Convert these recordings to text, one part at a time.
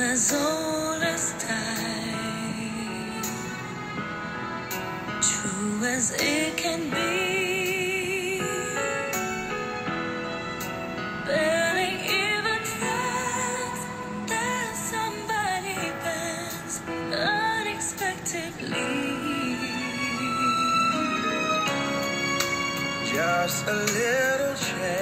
as old as time, true as it can be. Even that somebody bends unexpectedly. Just a little change.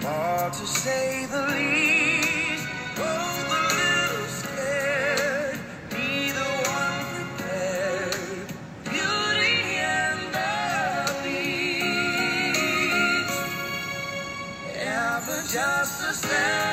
Small to say the least. Oh, Both a little scared. Neither one prepared. Beauty and the Beast. Ever just a step